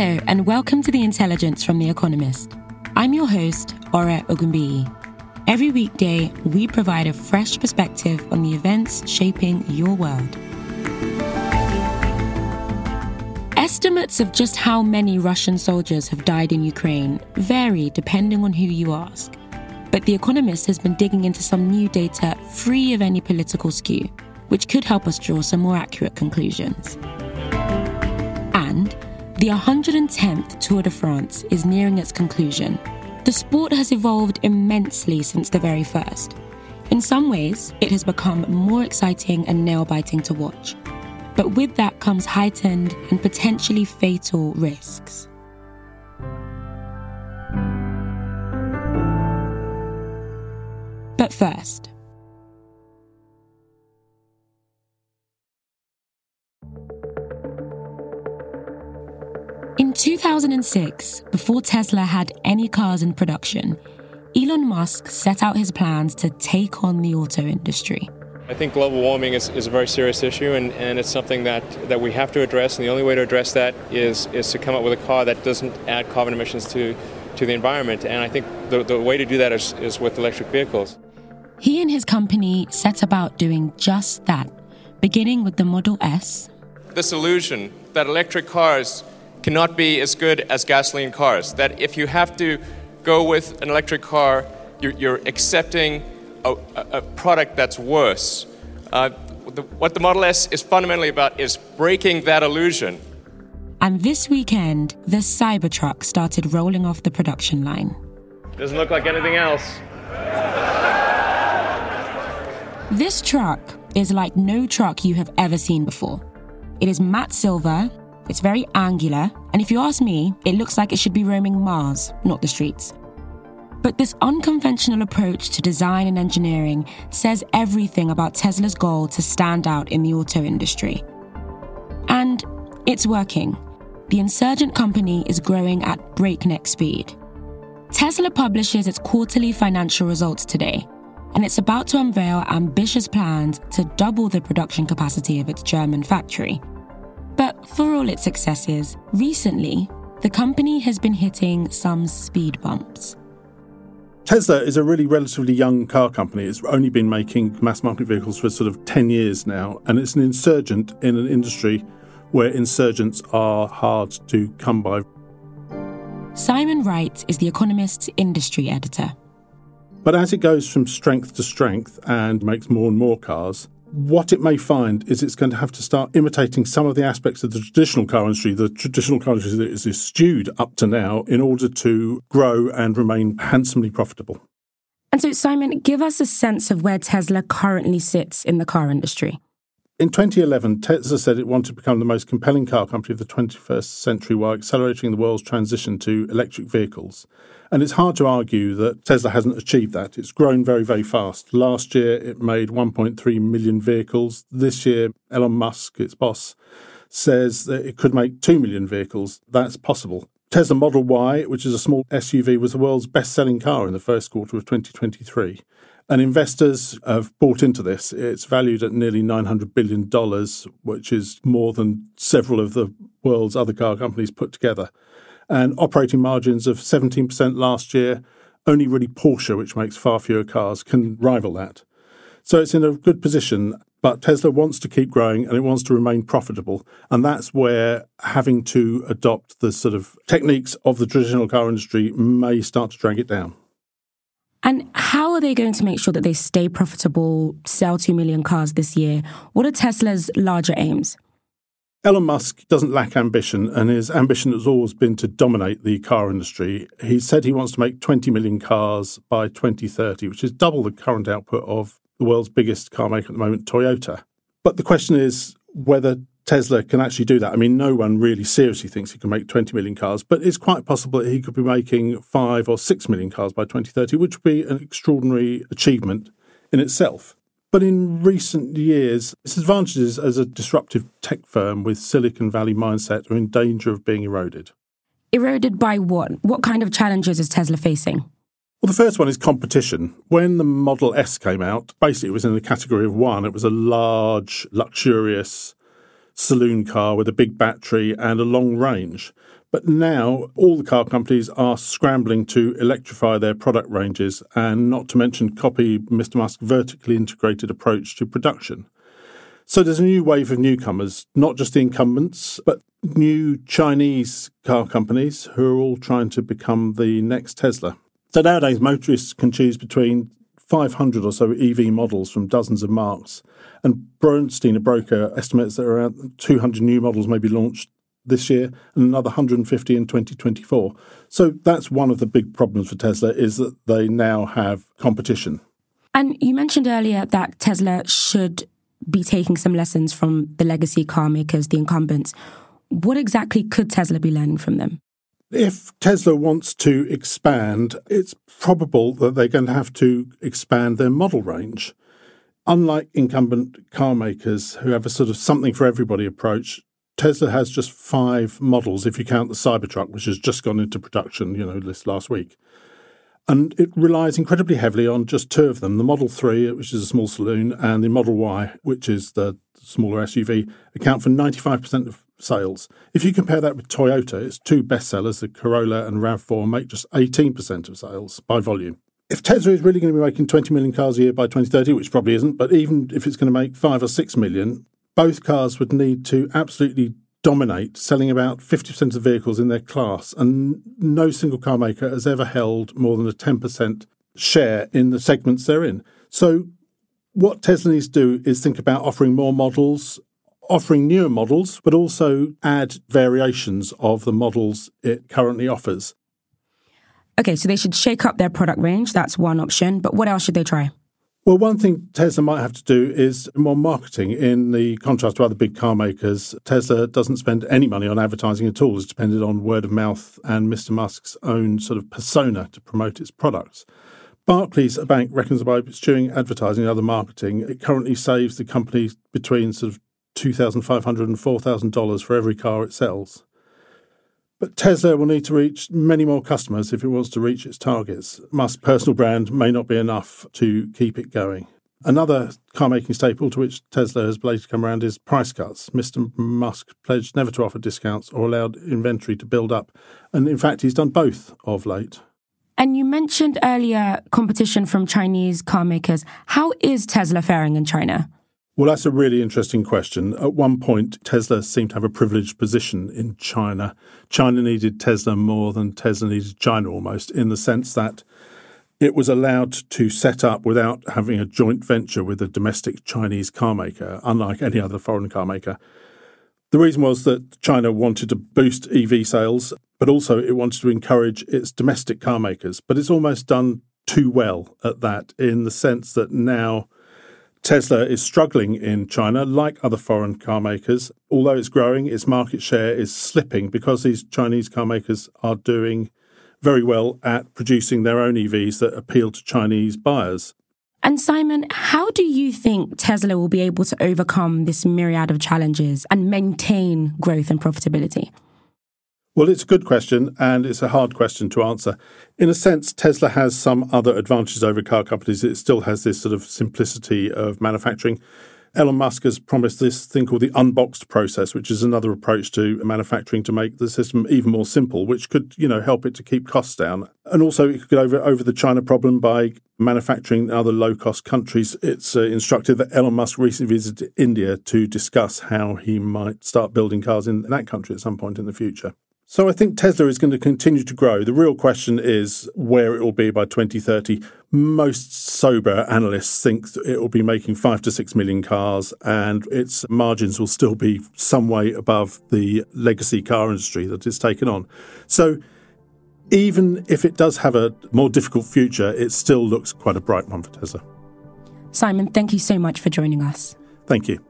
Hello, and welcome to The Intelligence from The Economist. I'm your host, Ora Ogunbiyi. Every weekday, we provide a fresh perspective on the events shaping your world. Estimates of just how many Russian soldiers have died in Ukraine vary depending on who you ask. But The Economist has been digging into some new data free of any political skew, which could help us draw some more accurate conclusions. And the 110th Tour de France is nearing its conclusion. The sport has evolved immensely since the very first. In some ways, it has become more exciting and nail biting to watch. But with that comes heightened and potentially fatal risks. But first, In 2006, before Tesla had any cars in production, Elon Musk set out his plans to take on the auto industry. I think global warming is, is a very serious issue, and, and it's something that, that we have to address. And the only way to address that is, is to come up with a car that doesn't add carbon emissions to, to the environment. And I think the, the way to do that is, is with electric vehicles. He and his company set about doing just that, beginning with the Model S. This illusion that electric cars cannot be as good as gasoline cars. That if you have to go with an electric car, you're, you're accepting a, a, product that's worse. Uh, the, what the Model S is fundamentally about is breaking that illusion. And this weekend, the Cybertruck started rolling off the production line. Doesn't look like anything else. This truck is like no truck you have ever seen before. It is matte silver it's very angular, and if you ask me, it looks like it should be roaming Mars, not the streets. But this unconventional approach to design and engineering says everything about Tesla's goal to stand out in the auto industry. And it's working. The insurgent company is growing at breakneck speed. Tesla publishes its quarterly financial results today, and it's about to unveil ambitious plans to double the production capacity of its German factory. For all its successes, recently, the company has been hitting some speed bumps. Tesla is a really relatively young car company. It's only been making mass market vehicles for sort of 10 years now, and it's an insurgent in an industry where insurgents are hard to come by. Simon Wright is The Economist's industry editor. But as it goes from strength to strength and makes more and more cars, what it may find is it's going to have to start imitating some of the aspects of the traditional car industry, the traditional car industry that is eschewed up to now, in order to grow and remain handsomely profitable. And so, Simon, give us a sense of where Tesla currently sits in the car industry. In 2011, Tesla said it wanted to become the most compelling car company of the 21st century while accelerating the world's transition to electric vehicles. And it's hard to argue that Tesla hasn't achieved that. It's grown very, very fast. Last year, it made 1.3 million vehicles. This year, Elon Musk, its boss, says that it could make 2 million vehicles. That's possible. Tesla Model Y, which is a small SUV, was the world's best selling car in the first quarter of 2023. And investors have bought into this. It's valued at nearly $900 billion, which is more than several of the world's other car companies put together and operating margins of 17% last year. Only really Porsche, which makes far fewer cars, can rival that. So it's in a good position, but Tesla wants to keep growing and it wants to remain profitable. And that's where having to adopt the sort of techniques of the traditional car industry may start to drag it down. And how are they going to make sure that they stay profitable, sell 2 million cars this year? What are Tesla's larger aims? Elon Musk doesn't lack ambition, and his ambition has always been to dominate the car industry. He said he wants to make 20 million cars by 2030, which is double the current output of the world's biggest car maker at the moment, Toyota. But the question is, whether Tesla can actually do that. I mean, no one really seriously thinks he can make 20 million cars, but it's quite possible that he could be making five or six million cars by 2030, which would be an extraordinary achievement in itself. But in recent years, its advantages as a disruptive tech firm with Silicon Valley mindset are in danger of being eroded. Eroded by what? What kind of challenges is Tesla facing? Well, the first one is competition. When the Model S came out, basically it was in the category of one. It was a large, luxurious saloon car with a big battery and a long range. But now all the car companies are scrambling to electrify their product ranges and not to mention copy Mr. Musk's vertically integrated approach to production. So there's a new wave of newcomers, not just the incumbents, but new Chinese car companies who are all trying to become the next Tesla. So nowadays, motorists can choose between 500 or so EV models from dozens of marques. And Bernstein, a broker, estimates that around 200 new models may be launched this year and another 150 in 2024. So that's one of the big problems for Tesla is that they now have competition. And you mentioned earlier that Tesla should be taking some lessons from the legacy car makers, the incumbents. What exactly could Tesla be learning from them? If Tesla wants to expand, it's probable that they're going to have to expand their model range. Unlike incumbent car makers who have a sort of something for everybody approach, Tesla has just five models if you count the Cybertruck, which has just gone into production, you know, this last week. And it relies incredibly heavily on just two of them the Model 3, which is a small saloon, and the Model Y, which is the smaller SUV, account for 95% of sales. If you compare that with Toyota, its two bestsellers, the Corolla and RAV4, make just 18% of sales by volume. If Tesla is really going to be making 20 million cars a year by 2030, which probably isn't, but even if it's going to make five or six million, both cars would need to absolutely dominate, selling about 50% of vehicles in their class. And no single car maker has ever held more than a 10% share in the segments they're in. So, what Tesla needs to do is think about offering more models, offering newer models, but also add variations of the models it currently offers. Okay, so they should shake up their product range. That's one option. But what else should they try? Well, one thing Tesla might have to do is more marketing. In the contrast to other big car makers, Tesla doesn't spend any money on advertising at all. It's dependent on word of mouth and Mr. Musk's own sort of persona to promote its products. Barclays, bank, reckons by eschewing advertising and other marketing, it currently saves the company between sort of $2,500 and $4,000 for every car it sells. But Tesla will need to reach many more customers if it wants to reach its targets. Musk's personal brand may not be enough to keep it going. Another car making staple to which Tesla has to come around is price cuts. Mr. Musk pledged never to offer discounts or allowed inventory to build up. And in fact, he's done both of late. And you mentioned earlier competition from Chinese car makers. How is Tesla faring in China? Well, that's a really interesting question. At one point, Tesla seemed to have a privileged position in China. China needed Tesla more than Tesla needed China almost, in the sense that it was allowed to set up without having a joint venture with a domestic Chinese car maker, unlike any other foreign car maker. The reason was that China wanted to boost EV sales, but also it wanted to encourage its domestic car makers. But it's almost done too well at that, in the sense that now Tesla is struggling in China, like other foreign car makers. Although it's growing, its market share is slipping because these Chinese car makers are doing very well at producing their own EVs that appeal to Chinese buyers. And Simon, how do you think Tesla will be able to overcome this myriad of challenges and maintain growth and profitability? Well, it's a good question and it's a hard question to answer. In a sense, Tesla has some other advantages over car companies. It still has this sort of simplicity of manufacturing. Elon Musk has promised this thing called the unboxed process, which is another approach to manufacturing to make the system even more simple, which could, you know, help it to keep costs down. And also it could get over, over the China problem by manufacturing in other low cost countries. It's uh, instructive that Elon Musk recently visited India to discuss how he might start building cars in that country at some point in the future. So I think Tesla is going to continue to grow. The real question is where it will be by 2030. Most sober analysts think it will be making five to six million cars and its margins will still be some way above the legacy car industry that it's taken on. So even if it does have a more difficult future, it still looks quite a bright one for Tesla. Simon, thank you so much for joining us. Thank you.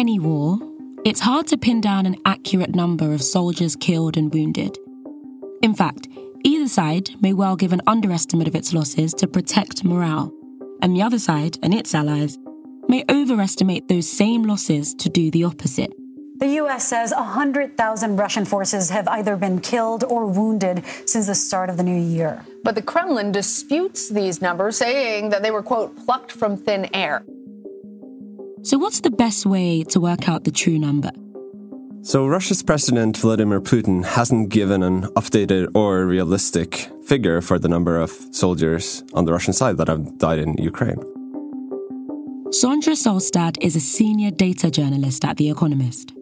Any war, it's hard to pin down an accurate number of soldiers killed and wounded. In fact, either side may well give an underestimate of its losses to protect morale, and the other side and its allies may overestimate those same losses to do the opposite. The U.S. says 100,000 Russian forces have either been killed or wounded since the start of the new year. But the Kremlin disputes these numbers, saying that they were, quote, plucked from thin air. So, what's the best way to work out the true number? So, Russia's President Vladimir Putin hasn't given an updated or realistic figure for the number of soldiers on the Russian side that have died in Ukraine. Sondre Solstad is a senior data journalist at The Economist.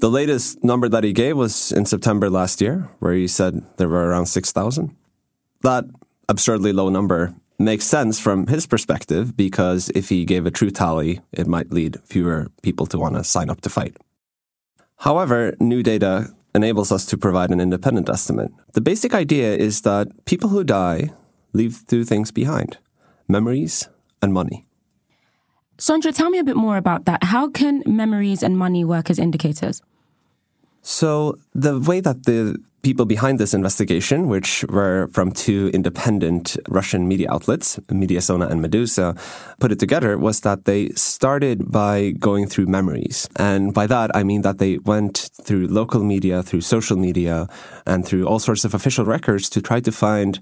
The latest number that he gave was in September last year, where he said there were around 6,000. That absurdly low number makes sense from his perspective because if he gave a true tally, it might lead fewer people to want to sign up to fight. However, new data enables us to provide an independent estimate. The basic idea is that people who die leave two things behind memories and money. Sondre, tell me a bit more about that. How can memories and money work as indicators? So, the way that the people behind this investigation, which were from two independent Russian media outlets, Mediazona and Meduza, put it together was that they started by going through memories. And by that, I mean that they went through local media, through social media, and through all sorts of official records to try to find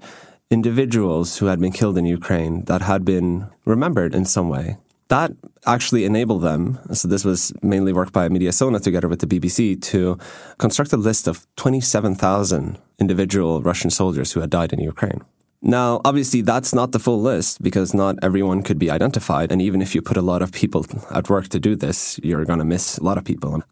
individuals who had been killed in Ukraine that had been remembered in some way that actually enabled them, so this was mainly work by Mediazona together with the BBC, to construct a list of 27,000 individual Russian soldiers who had died in Ukraine. Now, obviously, that's not the full list because not everyone could be identified. And even if you put a lot of people at work to do this, you're going to miss a lot of people.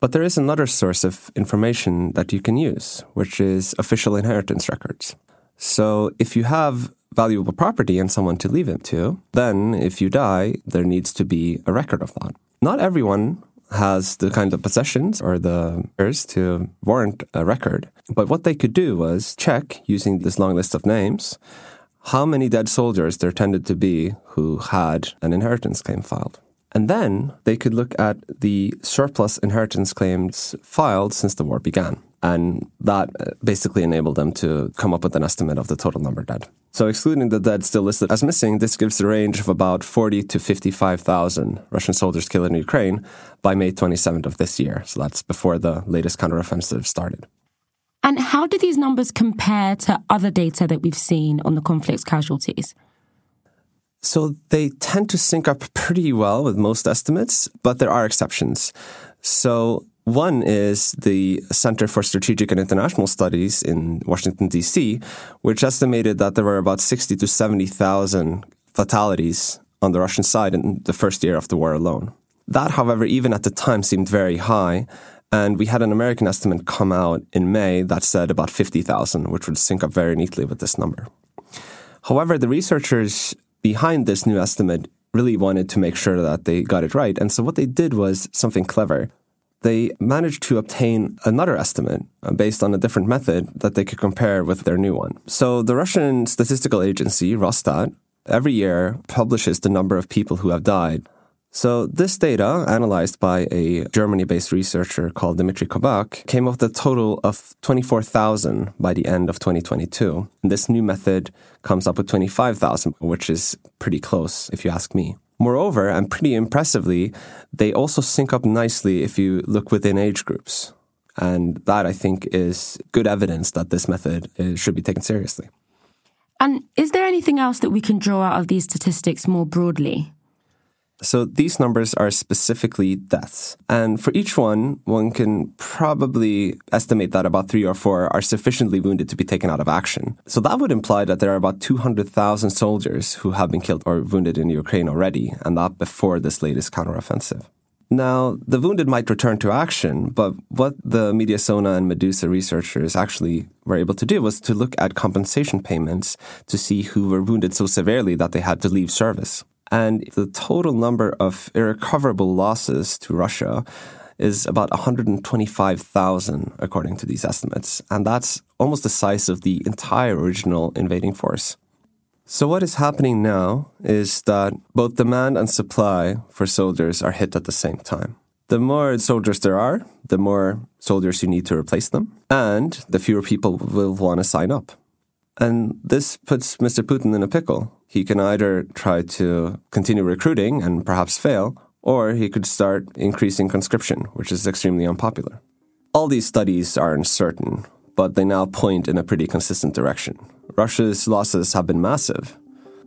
But there is another source of information that you can use, which is official inheritance records. So if you have valuable property and someone to leave it to, then if you die, there needs to be a record of that. Not everyone has the kind of possessions or the heirs to warrant a record. But what they could do was check using this long list of names how many dead soldiers there tended to be who had an inheritance claim filed. And then they could look at the surplus inheritance claims filed since the war began. And that uh, basically enabled them to come up with an estimate of the total number dead. So, excluding the dead still listed as missing, this gives a range of about 40 to 55,000 Russian soldiers killed in Ukraine by May 27th of this year. So, that's before the latest counteroffensive started. And how do these numbers compare to other data that we've seen on the conflict's casualties? So, they tend to sync up pretty well with most estimates, but there are exceptions. So, one is the Center for Strategic and International Studies in Washington, D.C., which estimated that there were about 60 to 70,000 fatalities on the Russian side in the first year of the war alone. That, however, even at the time seemed very high. And we had an American estimate come out in May that said about 50,000, which would sync up very neatly with this number. However, the researchers behind this new estimate really wanted to make sure that they got it right. And so what they did was something clever they managed to obtain another estimate uh, based on a different method that they could compare with their new one. So the Russian statistical agency, Rosstat, every year publishes the number of people who have died. So this data, analyzed by a Germany-based researcher called Dmitry Kobak, came up with a total of 24,000 by the end of 2022. And this new method comes up with 25,000, which is pretty close, if you ask me. Moreover, and pretty impressively, they also sync up nicely if you look within age groups. And that, I think, is good evidence that this method is, should be taken seriously. And is there anything else that we can draw out of these statistics more broadly? So these numbers are specifically deaths. And for each one, one can probably estimate that about three or four are sufficiently wounded to be taken out of action. So that would imply that there are about 200,000 soldiers who have been killed or wounded in Ukraine already, and that before this latest counteroffensive. Now, the wounded might return to action, but what the Mediazona and Meduza researchers actually were able to do was to look at compensation payments to see who were wounded so severely that they had to leave service. And the total number of irrecoverable losses to Russia is about 125,000, according to these estimates. And that's almost the size of the entire original invading force. So, what is happening now is that both demand and supply for soldiers are hit at the same time. The more soldiers there are, the more soldiers you need to replace them, and the fewer people will want to sign up. And this puts Mr. Putin in a pickle. He can either try to continue recruiting and perhaps fail, or he could start increasing conscription, which is extremely unpopular. All these studies are uncertain, but they now point in a pretty consistent direction. Russia's losses have been massive.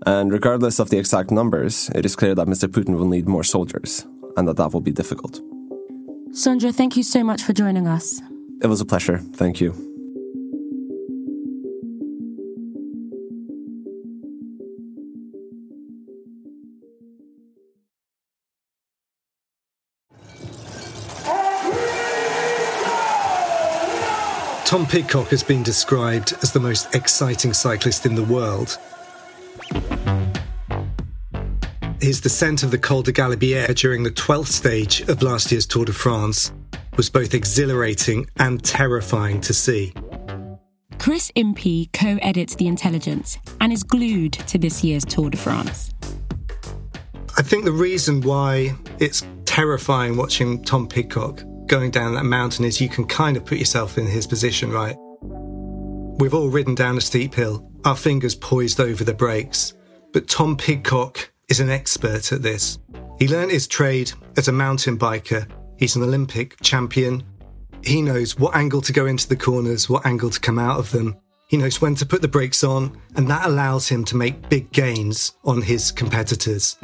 And regardless of the exact numbers, it is clear that Mr. Putin will need more soldiers, and that that will be difficult. Sondre, thank you so much for joining us. It was a pleasure. Thank you. Tom Pidcock has been described as the most exciting cyclist in the world. His descent of the Col de Galibier during the 12th stage of last year's Tour de France was both exhilarating and terrifying to see. Chris Impey co edits The Intelligence and is glued to this year's Tour de France. I think the reason why it's terrifying watching Tom Pidcock going down that mountain is you can kind of put yourself in his position, right? We've all ridden down a steep hill, our fingers poised over the brakes. But Tom Pidcock is an expert at this. He learned his trade as a mountain biker. He's an Olympic champion. He knows what angle to go into the corners, what angle to come out of them. He knows when to put the brakes on, and that allows him to make big gains on his competitors.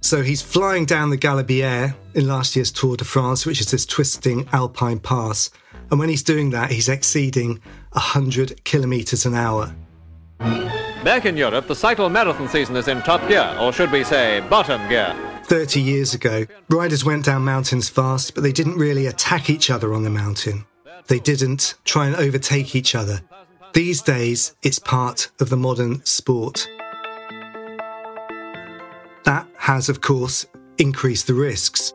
So he's flying down the Galibier in last year's Tour de France, which is this twisting alpine pass. And when he's doing that, he's exceeding 100 kilometres an hour. Back in Europe, the cycle marathon season is in top gear, or should we say bottom gear. 30 years ago, riders went down mountains fast, but they didn't really attack each other on the mountain. They didn't try and overtake each other. These days, it's part of the modern sport. Has, of course, increased the risks.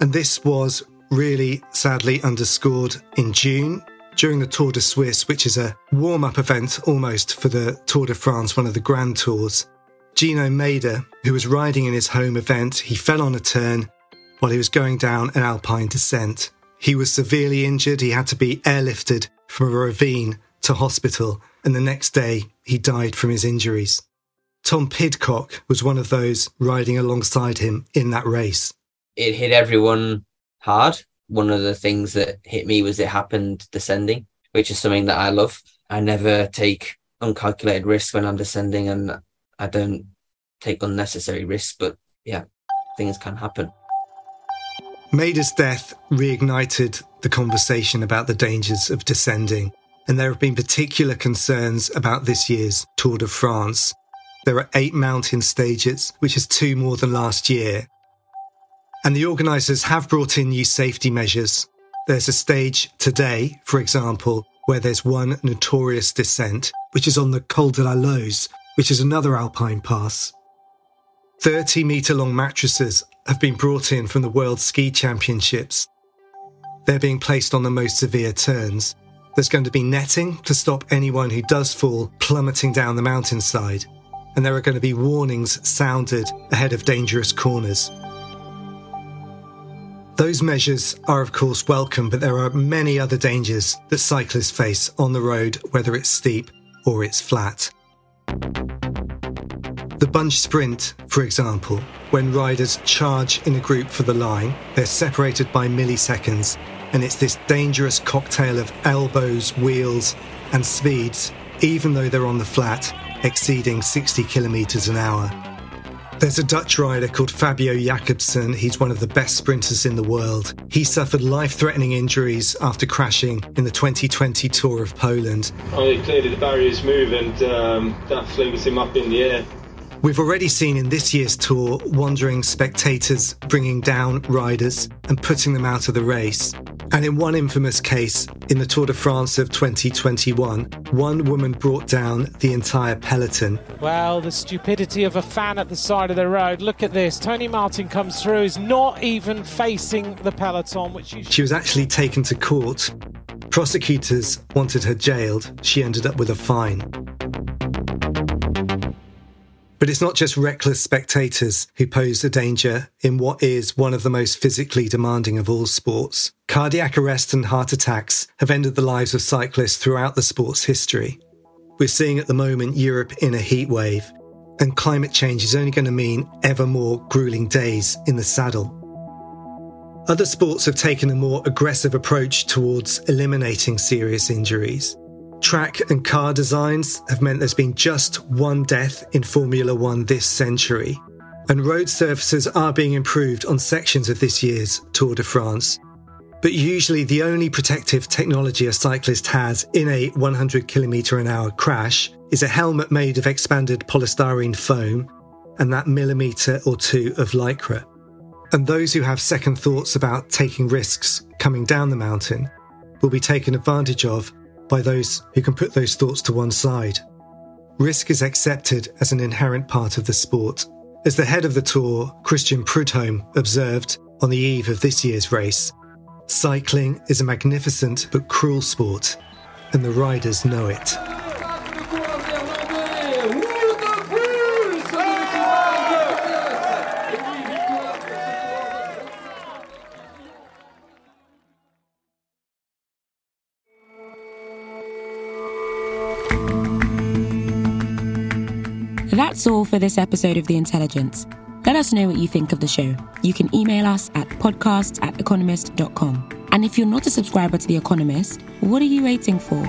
And this was really sadly underscored in June during the Tour de Suisse, which is a warm up event almost for the Tour de France, one of the grand tours. Gino Mäder, who was riding in his home event, he fell on a turn while he was going down an alpine descent. He was severely injured. He had to be airlifted from a ravine to hospital, and the next day he died from his injuries. Tom Pidcock was one of those riding alongside him in that race. It hit everyone hard. One of the things that hit me was it happened descending, which is something that I love. I never take uncalculated risks when I'm descending and I don't take unnecessary risks, but yeah, things can happen. Mäder's death reignited the conversation about the dangers of descending, and there have been particular concerns about this year's Tour de France there are eight mountain stages, which is two more than last year. And the organisers have brought in new safety measures. There's a stage today, for example, where there's one notorious descent, which is on the Col de la Loze, which is another alpine pass. 30 metre long mattresses have been brought in from the World Ski Championships. They're being placed on the most severe turns. There's going to be netting to stop anyone who does fall plummeting down the mountainside and there are going to be warnings sounded ahead of dangerous corners. Those measures are, of course, welcome, but there are many other dangers that cyclists face on the road, whether it's steep or it's flat. The bunch sprint, for example, when riders charge in a group for the line, they're separated by milliseconds, and it's this dangerous cocktail of elbows, wheels, and speeds, even though they're on the flat, exceeding 60 kilometres an hour. There's a Dutch rider called Fabio Jakobsen. He's one of the best sprinters in the world. He suffered life threatening injuries after crashing in the 2020 Tour of Poland. Oh, clearly the barriers move and um, that flings him up in the air. We've already seen in this year's tour wandering spectators bringing down riders and putting them out of the race. And in one infamous case, in the Tour de France of 2021, one woman brought down the entire peloton. Well, the stupidity of a fan at the side of the road. Look at this. Tony Martin comes through, is not even facing the peloton, which you She was actually taken to court. Prosecutors wanted her jailed. She ended up with a fine. But it's not just reckless spectators who pose a danger in what is one of the most physically demanding of all sports. Cardiac arrest and heart attacks have ended the lives of cyclists throughout the sport's history. We're seeing at the moment Europe in a heat wave, and climate change is only going to mean ever more grueling days in the saddle. Other sports have taken a more aggressive approach towards eliminating serious injuries. Track and car designs have meant there's been just one death in Formula One this century, and road surfaces are being improved on sections of this year's Tour de France. But usually, the only protective technology a cyclist has in a 100 km an hour crash is a helmet made of expanded polystyrene foam and that millimetre or two of lycra. And those who have second thoughts about taking risks coming down the mountain will be taken advantage of by those who can put those thoughts to one side. Risk is accepted as an inherent part of the sport. As the head of the tour, Christian Prudhomme, observed on the eve of this year's race, cycling is a magnificent but cruel sport, and the riders know it. That's all for this episode of The Intelligence. Let us know what you think of the show. You can email us at podcast at economist.com. And if you're not a subscriber to The Economist, what are you waiting for?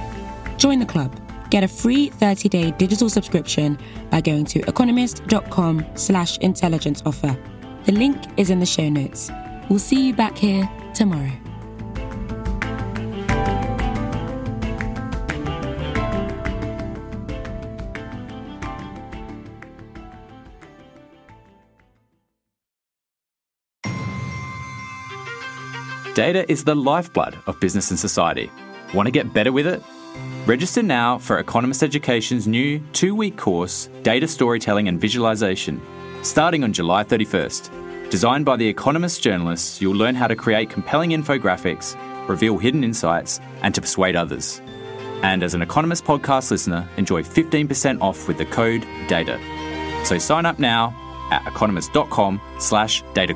Join the club. Get a free 30-day digital subscription by going to economist.com slash intelligence offer. The link is in the show notes. We'll see you back here tomorrow. Data is the lifeblood of business and society. Want to get better with it? Register now for Economist Education's new two week course, Data Storytelling and Visualization, starting on July 31st. Designed by The Economist journalists, you'll learn how to create compelling infographics, reveal hidden insights, and to persuade others. And as an Economist podcast listener, enjoy 15% off with the code DATA. So sign up now at economist.com slash data